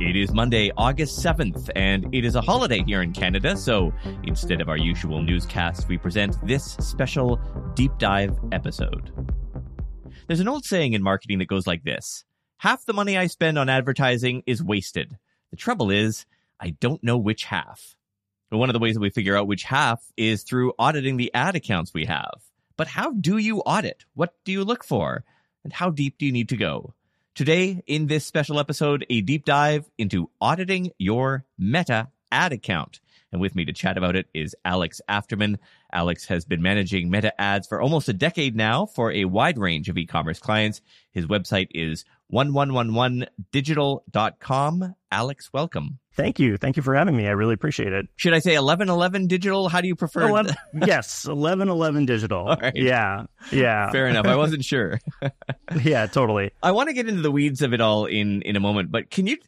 It is Monday, August 7th, and it is a holiday here in Canada, so instead of our usual newscast, we present this special deep dive episode. There's an old saying in marketing that goes like this Half the money I spend on advertising is wasted. The trouble is, I don't know which half. one of the ways that we figure out which half is through auditing the ad accounts we have. But how do you audit? What do you look for? And how deep do you need to go? Today, in this special episode, a deep dive into auditing your Meta ad account. And with me to chat about it is Alex Afterman. Alex has been managing Meta ads for almost a decade now for a wide range of e-commerce clients. His website is 1111digital.com. Alex, welcome. Thank you. Thank you for having me. I really appreciate it. Should I say 1111 digital? How do you prefer? 11, yes, 1111 digital. Yeah. Yeah. Fair enough. I wasn't sure. yeah, totally. I want to get into the weeds of it all in in a moment, but can you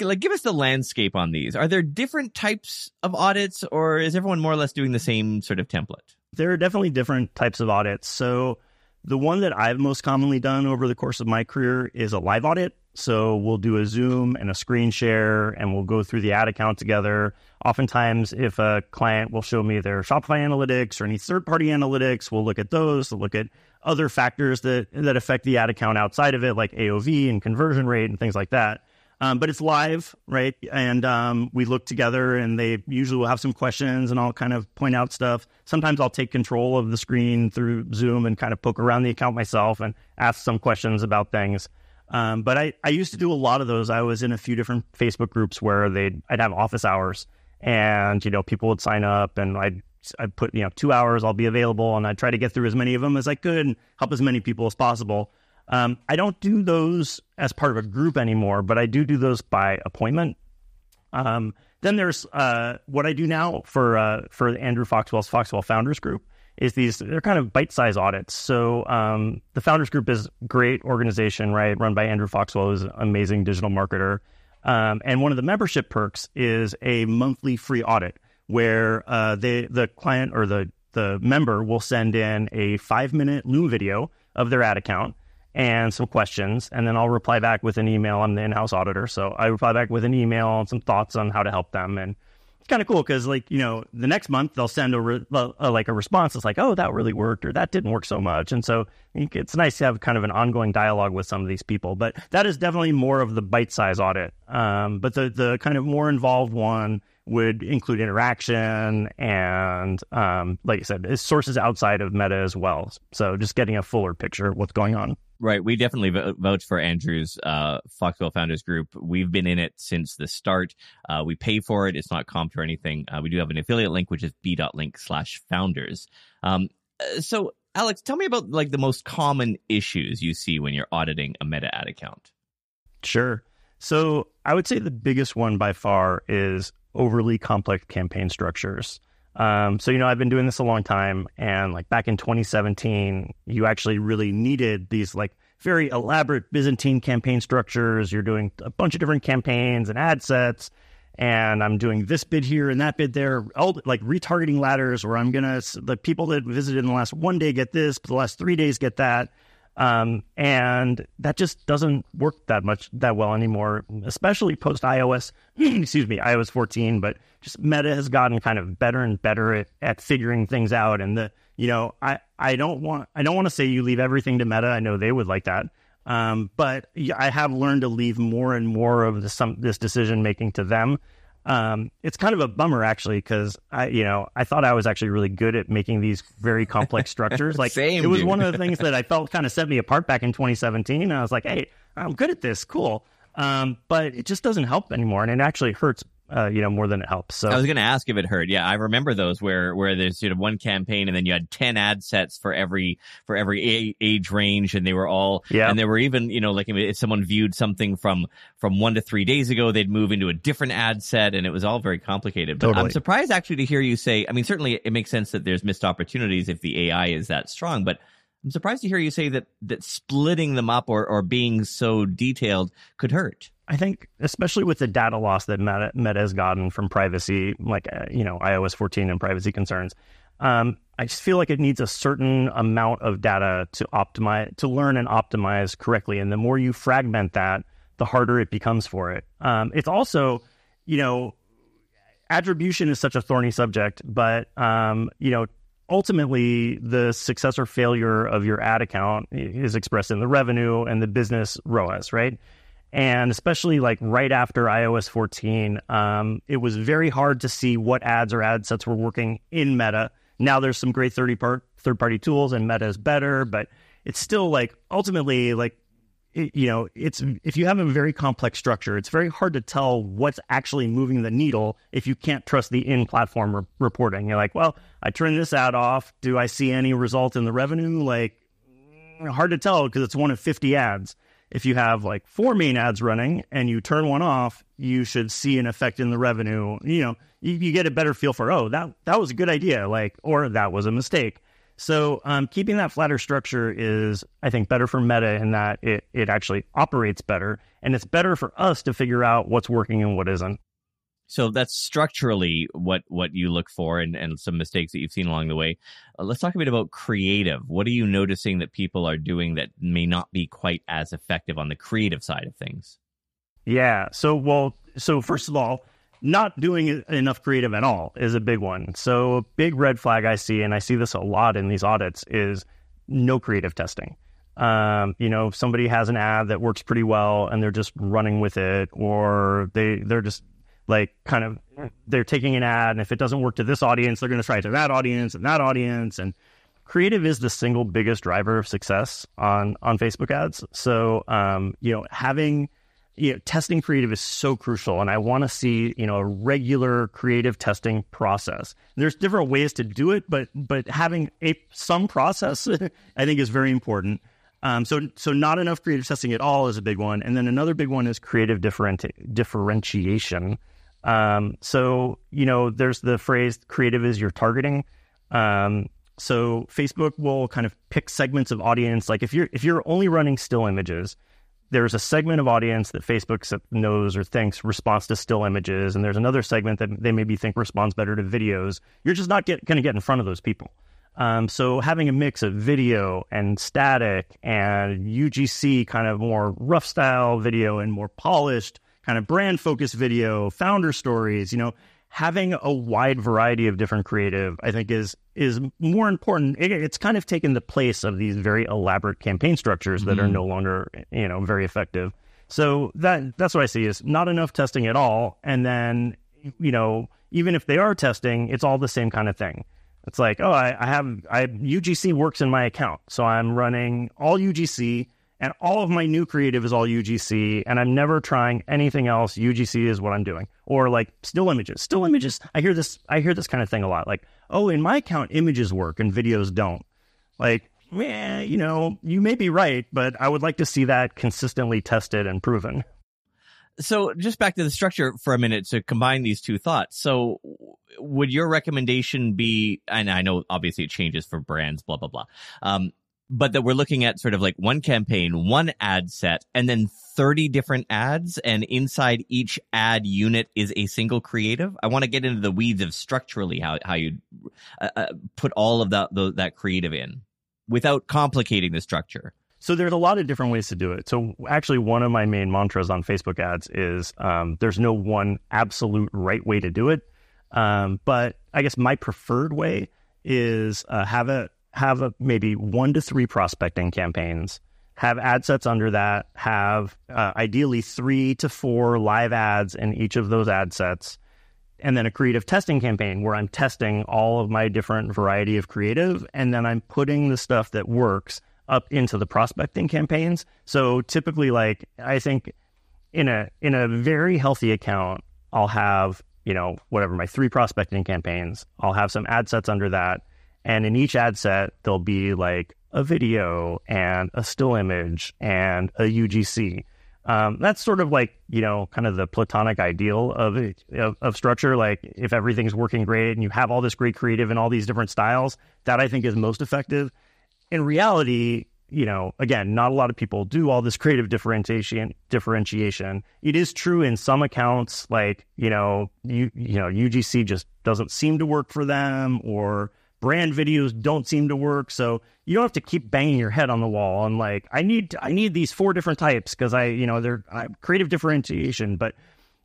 like give us the landscape on these? Are there different types of audits or is everyone more or less doing the same sort of template? There are definitely different types of audits. So the one that I've most commonly done over the course of my career is a live audit. So we'll do a Zoom and a screen share and we'll go through the ad account together. Oftentimes, if a client will show me their Shopify analytics or any third party analytics, we'll look at those, we'll look at other factors that, that affect the ad account outside of it, like AOV and conversion rate and things like that. Um, but it's live, right? And um, we look together, and they usually will have some questions, and I'll kind of point out stuff. Sometimes I'll take control of the screen through Zoom and kind of poke around the account myself and ask some questions about things. Um, but I, I used to do a lot of those. I was in a few different Facebook groups where they'd I'd have office hours, and you know people would sign up, and I'd I'd put you know two hours I'll be available, and I'd try to get through as many of them as I could and help as many people as possible. Um, I don't do those as part of a group anymore, but I do do those by appointment. Um, then there's uh, what I do now for uh, for Andrew Foxwell's Foxwell Founders Group is these they're kind of bite-sized audits. So um, the Founders Group is a great organization, right, run by Andrew Foxwell, who's an amazing digital marketer. Um, and one of the membership perks is a monthly free audit where uh, they the client or the the member will send in a five minute Loom video of their ad account and some questions, and then I'll reply back with an email. I'm the in-house auditor, so I reply back with an email and some thoughts on how to help them. And it's kind of cool because, like, you know, the next month they'll send a, re- a, like a response. It's like, oh, that really worked, or that didn't work so much. And so it's nice to have kind of an ongoing dialogue with some of these people. But that is definitely more of the bite-size audit. Um, but the the kind of more involved one would include interaction and, um, like I said, sources outside of Meta as well. So just getting a fuller picture of what's going on. Right. We definitely vote for Andrew's uh, Foxwell Founders Group. We've been in it since the start. Uh, we pay for it. It's not comped or anything. Uh, we do have an affiliate link, which is b.link slash founders. Um, uh, so, Alex, tell me about like the most common issues you see when you're auditing a Meta ad account. Sure. So, I would say the biggest one by far is overly complex campaign structures. Um, so, you know, I've been doing this a long time. And like back in 2017, you actually really needed these like very elaborate Byzantine campaign structures. You're doing a bunch of different campaigns and ad sets. And I'm doing this bid here and that bid there, all like retargeting ladders where I'm going to, the people that visited in the last one day get this, the last three days get that. Um, and that just doesn't work that much that well anymore, especially post iOS, excuse me, iOS 14. But just Meta has gotten kind of better and better at, at figuring things out. And the, you know, I, I don't want, I don't want to say you leave everything to Meta. I know they would like that. Um, but I have learned to leave more and more of the, some, this decision making to them um, it's kind of a bummer actually because I, you know, I thought I was actually really good at making these very complex structures. Like Same, it was dude. one of the things that I felt kind of set me apart back in 2017. I was like, hey, I'm good at this, cool. Um, but it just doesn't help anymore, and it actually hurts uh, you know, more than it helps. So I was going to ask if it hurt. Yeah, I remember those where where there's sort of one campaign and then you had ten ad sets for every for every age range, and they were all yeah. And there were even you know like if someone viewed something from from one to three days ago, they'd move into a different ad set, and it was all very complicated. But totally. I'm surprised actually to hear you say. I mean, certainly it makes sense that there's missed opportunities if the AI is that strong, but. I'm surprised to hear you say that that splitting them up or, or being so detailed could hurt. I think, especially with the data loss that Meta, Meta has gotten from privacy, like uh, you know iOS 14 and privacy concerns, um, I just feel like it needs a certain amount of data to optimize, to learn and optimize correctly. And the more you fragment that, the harder it becomes for it. Um, it's also, you know, attribution is such a thorny subject, but um, you know, ultimately the success or failure of your ad account is expressed in the revenue and the business ROAS, right? And especially like right after iOS 14, um, it was very hard to see what ads or ad sets were working in Meta. Now there's some great 30 part, third party tools and Meta is better, but it's still like ultimately like you know, it's if you have a very complex structure, it's very hard to tell what's actually moving the needle if you can't trust the in-platform re- reporting. You're like, well, I turn this ad off. Do I see any result in the revenue? Like, mm, hard to tell because it's one of 50 ads. If you have like four main ads running and you turn one off, you should see an effect in the revenue. You know, you, you get a better feel for, oh, that that was a good idea, like, or that was a mistake. So um, keeping that flatter structure is, I think, better for Meta in that it, it actually operates better, and it's better for us to figure out what's working and what isn't. So that's structurally what what you look for, and, and some mistakes that you've seen along the way. Uh, let's talk a bit about creative. What are you noticing that people are doing that may not be quite as effective on the creative side of things? Yeah. So well, so first of all, not doing enough creative at all is a big one. So, a big red flag I see, and I see this a lot in these audits, is no creative testing. Um, you know, somebody has an ad that works pretty well and they're just running with it, or they they're just like kind of they're taking an ad, and if it doesn't work to this audience, they're going to try it to that audience and that audience. And creative is the single biggest driver of success on on Facebook ads. So, um, you know, having you know, testing creative is so crucial, and I want to see you know a regular creative testing process. There's different ways to do it, but but having a some process, I think, is very important. Um, so so not enough creative testing at all is a big one, and then another big one is creative differenti- differentiation. Um, so you know, there's the phrase "creative is your targeting." Um, so Facebook will kind of pick segments of audience. Like if you're if you're only running still images there's a segment of audience that Facebook knows or thinks responds to still images, and there's another segment that they maybe think responds better to videos. You're just not going to get in front of those people. Um, so having a mix of video and static and UGC kind of more rough style video and more polished kind of brand focused video, founder stories, you know, having a wide variety of different creative, I think, is is more important. It, it's kind of taken the place of these very elaborate campaign structures that mm-hmm. are no longer, you know, very effective. So that that's what I see is not enough testing at all, and then you know, even if they are testing, it's all the same kind of thing. It's like, oh, I, I have I UGC works in my account, so I'm running all UGC and all of my new creative is all UGC, and I'm never trying anything else. UGC is what I'm doing, or like still images. Still images. I hear this. I hear this kind of thing a lot. Like, oh, in my account, images work and videos don't. Like, yeah, you know, you may be right, but I would like to see that consistently tested and proven. So, just back to the structure for a minute to combine these two thoughts. So, would your recommendation be? And I know obviously it changes for brands, blah blah blah. Um, but that we're looking at sort of like one campaign, one ad set, and then 30 different ads. And inside each ad unit is a single creative. I want to get into the weeds of structurally how, how you uh, uh, put all of that, the, that creative in without complicating the structure. So there's a lot of different ways to do it. So actually, one of my main mantras on Facebook ads is um, there's no one absolute right way to do it. Um, but I guess my preferred way is uh, have a have a, maybe one to three prospecting campaigns, have ad sets under that, have uh, ideally three to four live ads in each of those ad sets, and then a creative testing campaign where I'm testing all of my different variety of creative, and then I'm putting the stuff that works up into the prospecting campaigns. So typically, like I think in a in a very healthy account, I'll have you know whatever my three prospecting campaigns. I'll have some ad sets under that and in each ad set, there'll be like a video and a still image and a UGC. Um, that's sort of like you know, kind of the platonic ideal of, of, of structure. Like if everything's working great and you have all this great creative and all these different styles, that I think is most effective. In reality, you know, again, not a lot of people do all this creative differentiation. Differentiation. It is true in some accounts, like you know, you you know, UGC just doesn't seem to work for them, or brand videos don't seem to work. So you don't have to keep banging your head on the wall and like, I need, I need these four different types because I, you know, they're I, creative differentiation. But,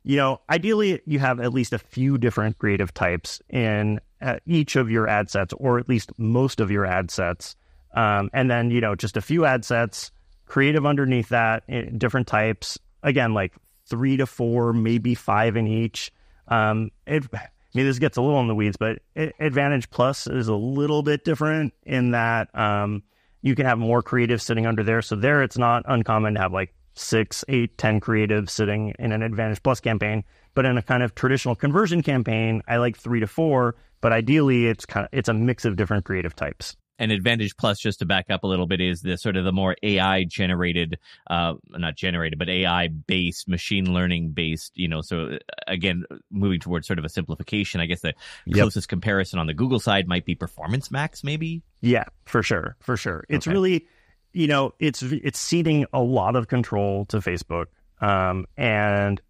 you know, ideally you have at least a few different creative types in uh, each of your ad sets, or at least most of your ad sets. Um, and then, you know, just a few ad sets, creative underneath that, eh, different types. Again, like three to four, maybe five in each. Um, it, I mean, this gets a little in the weeds, but Advantage Plus is a little bit different in that um, you can have more creative sitting under there. So there, it's not uncommon to have like six, eight, ten creatives sitting in an Advantage Plus campaign. But in a kind of traditional conversion campaign, I like three to four. But ideally, it's kind of it's a mix of different creative types an advantage plus just to back up a little bit is the sort of the more ai generated uh not generated but ai based machine learning based you know so uh, again moving towards sort of a simplification i guess the yep. closest comparison on the google side might be performance max maybe yeah for sure for sure it's okay. really you know it's it's ceding a lot of control to facebook um and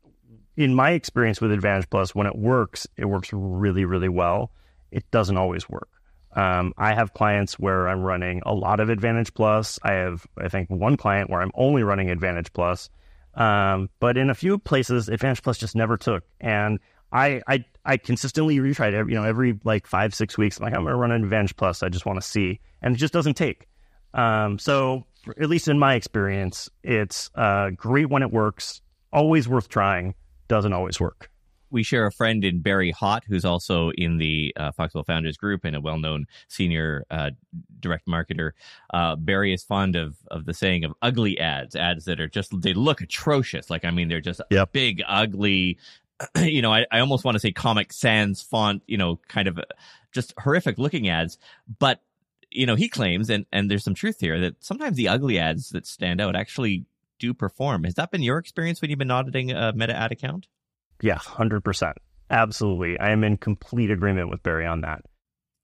in my experience with advantage plus when it works it works really really well it doesn't always work um, I have clients where I'm running a lot of Advantage Plus. I have, I think, one client where I'm only running Advantage Plus. Um, but in a few places, Advantage Plus just never took. And I, I, I consistently retried every, you know, every like five, six weeks. I'm like, I'm going to run an Advantage Plus. I just want to see. And it just doesn't take. Um, so, at least in my experience, it's uh, great when it works, always worth trying, doesn't always work we share a friend in Barry Hott, who's also in the uh, Foxwell Founders Group and a well-known senior uh, direct marketer. Uh, Barry is fond of of the saying of ugly ads, ads that are just they look atrocious. Like I mean, they're just yep. big, ugly. You know, I, I almost want to say Comic Sans font. You know, kind of just horrific looking ads, but you know, he claims, and, and there's some truth here, that sometimes the ugly ads that stand out actually do perform. Has that been your experience when you've been auditing a meta ad account? Yeah, 100%. Absolutely. I am in complete agreement with Barry on that.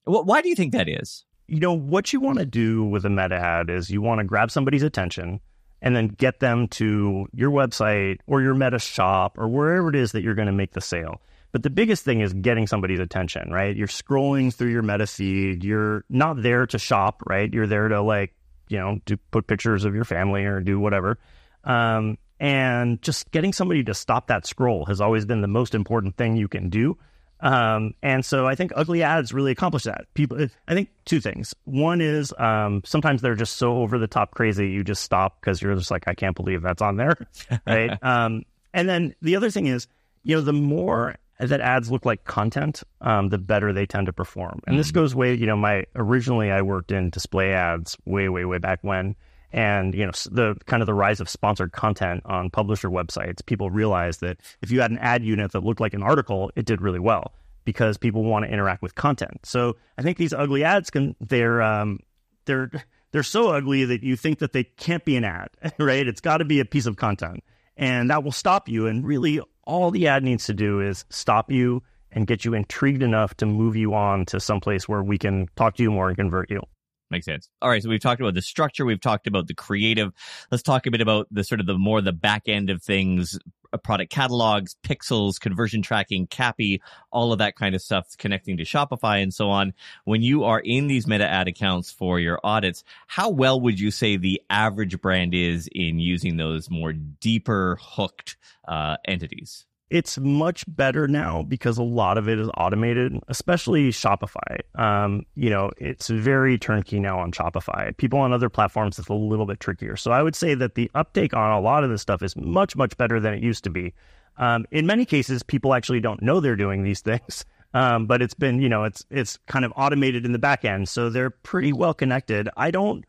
Why do you think that is? You know, what you want to do with a meta ad is you want to grab somebody's attention and then get them to your website or your meta shop or wherever it is that you're going to make the sale. But the biggest thing is getting somebody's attention, right? You're scrolling through your meta feed. You're not there to shop, right? You're there to like, you know, to put pictures of your family or do whatever. Um, and just getting somebody to stop that scroll has always been the most important thing you can do. Um, and so I think ugly ads really accomplish that. People, I think two things. One is um, sometimes they're just so over the top crazy, you just stop because you're just like, I can't believe that's on there, right? um, and then the other thing is, you know, the more that ads look like content, um, the better they tend to perform. And mm this goes way, you know, my originally I worked in display ads way, way, way back when and you know the kind of the rise of sponsored content on publisher websites people realized that if you had an ad unit that looked like an article it did really well because people want to interact with content. So i think these ugly ads can they're um, they're they're so ugly that you think that they can't be an ad right? It's got to be a piece of content. And that will stop you and really all the ad needs to do is stop you and get you intrigued enough to move you on to someplace where we can talk to you more and convert you Makes sense. All right. So we've talked about the structure. We've talked about the creative. Let's talk a bit about the sort of the more the back end of things, uh, product catalogs, pixels, conversion tracking, CAPI, all of that kind of stuff connecting to Shopify and so on. When you are in these meta ad accounts for your audits, how well would you say the average brand is in using those more deeper hooked uh, entities? It's much better now because a lot of it is automated, especially Shopify. Um, you know, it's very turnkey now on Shopify. People on other platforms, it's a little bit trickier. So I would say that the uptake on a lot of this stuff is much, much better than it used to be. Um, in many cases, people actually don't know they're doing these things. Um, but it's been, you know, it's it's kind of automated in the back end, so they're pretty well connected. I don't,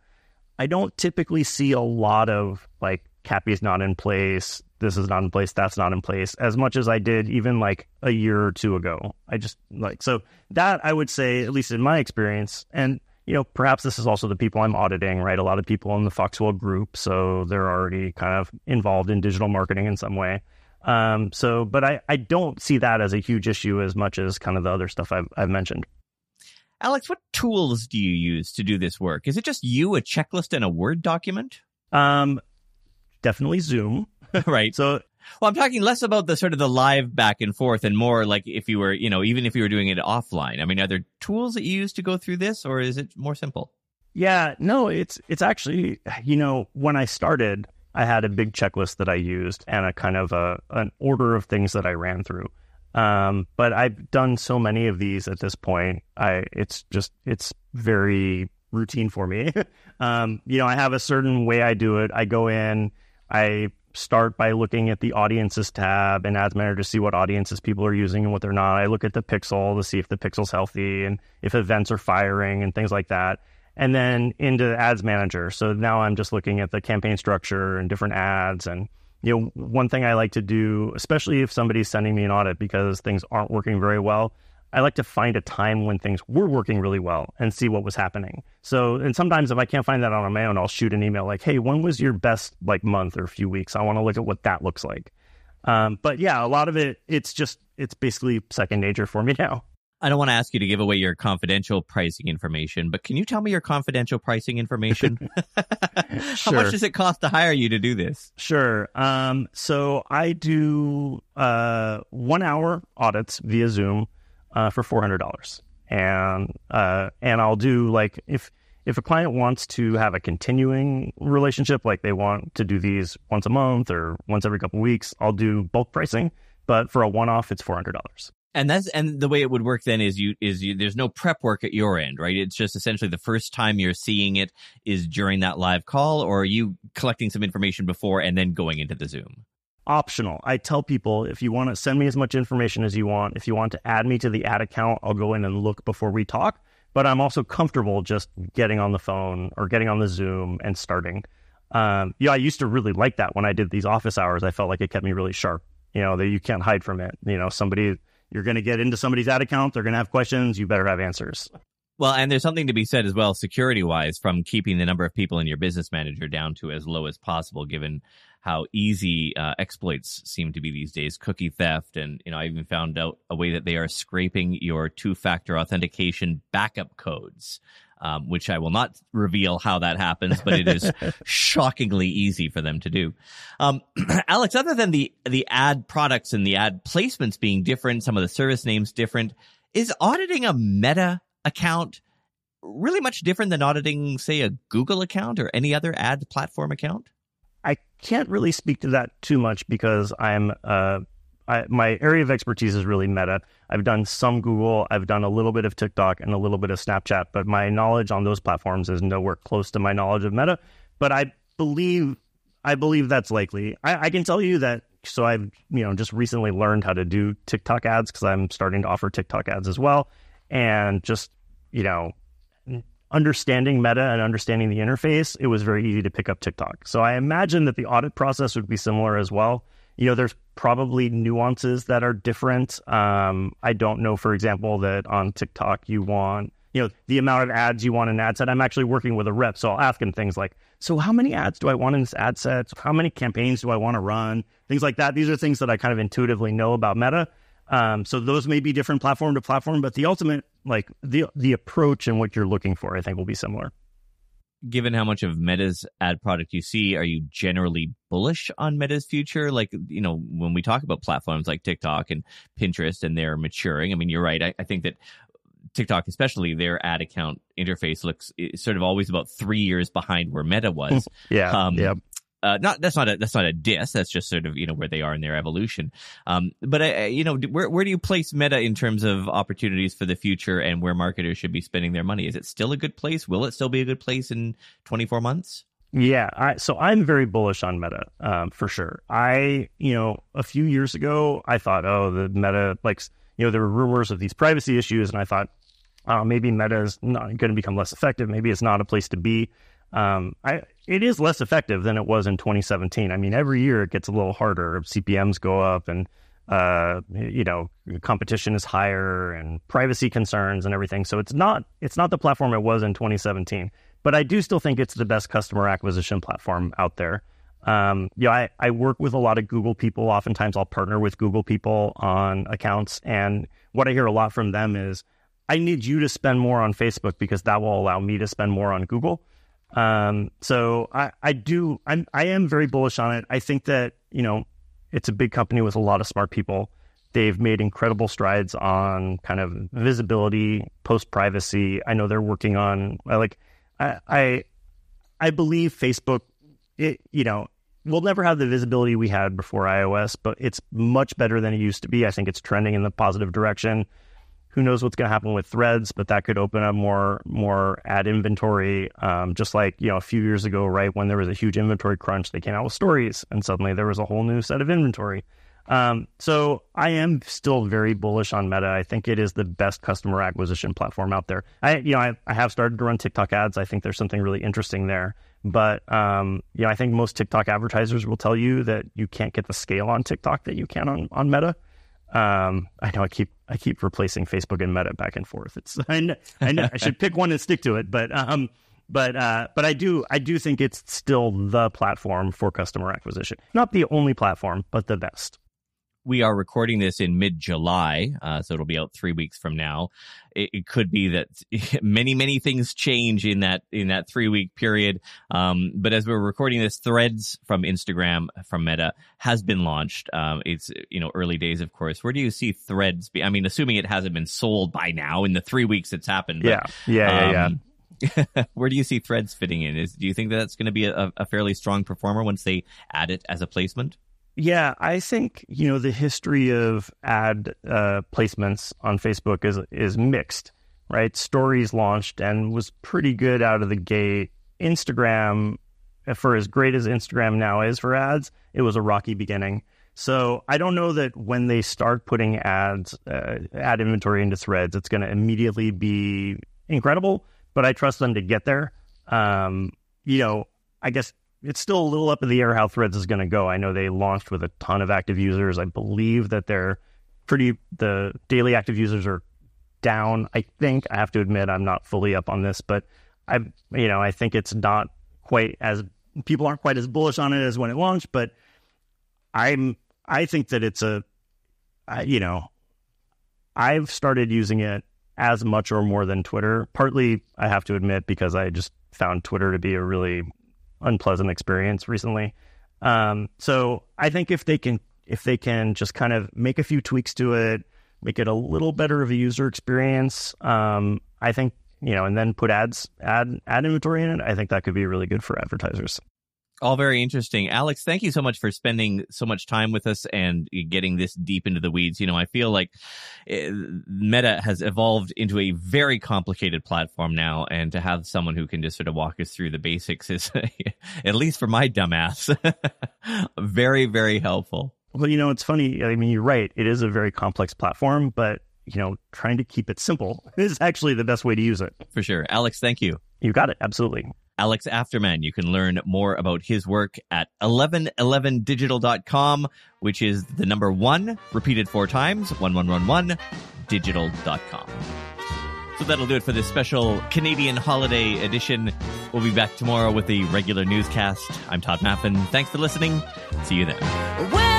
I don't typically see a lot of like CAPI's not in place this is not in place, that's not in place, as much as I did even like a year or two ago. I just like, so that I would say, at least in my experience, and you know, perhaps this is also the people I'm auditing, right? A lot of people in the Foxwell group, so they're already kind of involved in digital marketing in some way. Um, so, but I, I don't see that as a huge issue as much as kind of the other stuff I've, I've mentioned. Alex, what tools do you use to do this work? Is it just you, a checklist, and a Word document? Um, definitely Zoom. right. So Well, I'm talking less about the sort of the live back and forth and more like if you were, you know, even if you were doing it offline. I mean, are there tools that you use to go through this or is it more simple? Yeah, no, it's it's actually, you know, when I started, I had a big checklist that I used and a kind of a an order of things that I ran through. Um, but I've done so many of these at this point. I it's just it's very routine for me. um, you know, I have a certain way I do it. I go in, I start by looking at the audiences tab in Ads Manager to see what audiences people are using and what they're not. I look at the pixel to see if the pixel's healthy and if events are firing and things like that. And then into Ads Manager. So now I'm just looking at the campaign structure and different ads. And, you know, one thing I like to do, especially if somebody's sending me an audit because things aren't working very well, I like to find a time when things were working really well and see what was happening. So, and sometimes if I can't find that on my own, I'll shoot an email like, "Hey, when was your best like month or few weeks? I want to look at what that looks like." Um, but yeah, a lot of it, it's just it's basically second nature for me now. I don't want to ask you to give away your confidential pricing information, but can you tell me your confidential pricing information? How much does it cost to hire you to do this? Sure. Um, so I do uh, one hour audits via Zoom uh, for four hundred dollars, and uh, and I'll do like if if a client wants to have a continuing relationship, like they want to do these once a month or once every couple weeks, I'll do bulk pricing. But for a one off, it's four hundred dollars. And that's and the way it would work then is you is you there's no prep work at your end, right? It's just essentially the first time you're seeing it is during that live call, or are you collecting some information before and then going into the Zoom? Optional. I tell people if you want to send me as much information as you want, if you want to add me to the ad account, I'll go in and look before we talk. But I'm also comfortable just getting on the phone or getting on the Zoom and starting. Um, yeah, I used to really like that when I did these office hours. I felt like it kept me really sharp. You know, that you can't hide from it. You know, somebody you're going to get into somebody's ad account, they're going to have questions. You better have answers. Well, and there's something to be said as well, security wise, from keeping the number of people in your business manager down to as low as possible, given how easy uh, exploits seem to be these days cookie theft and you know i even found out a way that they are scraping your two-factor authentication backup codes um, which i will not reveal how that happens but it is shockingly easy for them to do. Um, alex other than the the ad products and the ad placements being different some of the service names different is auditing a meta account really much different than auditing say a google account or any other ad platform account can't really speak to that too much because I'm uh, I, my area of expertise is really meta. I've done some Google, I've done a little bit of TikTok and a little bit of Snapchat, but my knowledge on those platforms is nowhere close to my knowledge of Meta. But I believe I believe that's likely. I, I can tell you that. So I've you know just recently learned how to do TikTok ads because I'm starting to offer TikTok ads as well, and just you know understanding meta and understanding the interface, it was very easy to pick up TikTok. So I imagine that the audit process would be similar as well. You know, there's probably nuances that are different. Um, I don't know, for example, that on TikTok you want, you know, the amount of ads you want in ad set. I'm actually working with a rep, so I'll ask him things like, so how many ads do I want in this ad set? How many campaigns do I want to run? Things like that. These are things that I kind of intuitively know about Meta. Um, so those may be different platform to platform, but the ultimate, like the the approach and what you're looking for, I think will be similar. Given how much of Meta's ad product you see, are you generally bullish on Meta's future? Like, you know, when we talk about platforms like TikTok and Pinterest and they're maturing, I mean, you're right. I, I think that TikTok, especially their ad account interface, looks sort of always about three years behind where Meta was. yeah. Um, yeah uh, not that's not a that's not a diss. That's just sort of you know where they are in their evolution. Um, but uh, you know where where do you place Meta in terms of opportunities for the future and where marketers should be spending their money? Is it still a good place? Will it still be a good place in 24 months? Yeah, I, so I'm very bullish on Meta um, for sure. I you know a few years ago I thought oh the Meta like you know there were rumors of these privacy issues and I thought oh maybe Meta is not going to become less effective. Maybe it's not a place to be um, I, it is less effective than it was in 2017. I mean, every year it gets a little harder. CPMS go up, and uh, you know, competition is higher, and privacy concerns and everything. So it's not it's not the platform it was in 2017. But I do still think it's the best customer acquisition platform out there. Um, yeah, I, I work with a lot of Google people. Oftentimes, I'll partner with Google people on accounts, and what I hear a lot from them is, I need you to spend more on Facebook because that will allow me to spend more on Google. Um, so I, I do, I'm, I am very bullish on it. I think that, you know, it's a big company with a lot of smart people. They've made incredible strides on kind of visibility, post privacy. I know they're working on like I I, I believe Facebook. It, you know, we'll never have the visibility we had before iOS, but it's much better than it used to be. I think it's trending in the positive direction. Who knows what's going to happen with Threads, but that could open up more more ad inventory. Um, just like you know, a few years ago, right when there was a huge inventory crunch, they came out with Stories, and suddenly there was a whole new set of inventory. Um, so I am still very bullish on Meta. I think it is the best customer acquisition platform out there. I, you know, I, I have started to run TikTok ads. I think there's something really interesting there. But um, you know, I think most TikTok advertisers will tell you that you can't get the scale on TikTok that you can on on Meta. Um, I know I keep I keep replacing Facebook and Meta back and forth. It's I know I, know, I should pick one and stick to it, but um, but uh, but I do I do think it's still the platform for customer acquisition. Not the only platform, but the best we are recording this in mid July, uh, so it'll be out three weeks from now. It, it, could be that many, many things change in that in that three week period. Um, but as we're recording this, Threads from Instagram from Meta has been launched. Um, it's you know early days, of course. Where do you see Threads? Be? I mean, assuming it hasn't been sold by now in the three weeks it's happened. But, yeah, yeah, yeah. Um, yeah. where do you see Threads fitting in? Is do you think that that's going to be a, a fairly strong performer once they add it as a placement? Yeah, I think you know the history of ad uh, placements on Facebook is is mixed, right? Stories launched and was pretty good out of the gate. Instagram, for as great as Instagram now is for ads, it was a rocky beginning. So I don't know that when they start putting ads, uh, ad inventory into Threads, it's going to immediately be incredible. But I trust them to get there. Um, you know, I guess it's still a little up in the air how Threads is going to go. I know they launched with a ton of active users. I believe that they're pretty, the daily active users are down. I think, I have to admit, I'm not fully up on this, but I, you know, I think it's not quite as, people aren't quite as bullish on it as when it launched, but I'm, I think that it's a, I, you know, I've started using it as much or more than Twitter. Partly, I have to admit, because I just found Twitter to be a really unpleasant experience recently. Um, so I think if they can if they can just kind of make a few tweaks to it, make it a little better of a user experience, um, I think you know, and then put ads ad ad inventory in it, I think that could be really good for advertisers all very interesting. Alex, thank you so much for spending so much time with us and getting this deep into the weeds. You know, I feel like eh, Meta has evolved into a very complicated platform now, and to have someone who can just sort of walk us through the basics is, at least for my dumbass, very, very helpful. Well, you know, it's funny. I mean, you're right. It is a very complex platform, but, you know, trying to keep it simple is actually the best way to use it. For sure. Alex, thank you. You got it. Absolutely. Alex Afterman. You can learn more about his work at 1111digital.com, which is the number one repeated four times, 1111 digital.com. So that'll do it for this special Canadian holiday edition. We'll be back tomorrow with the regular newscast. I'm Tod Maffin. Thanks for listening. See you then.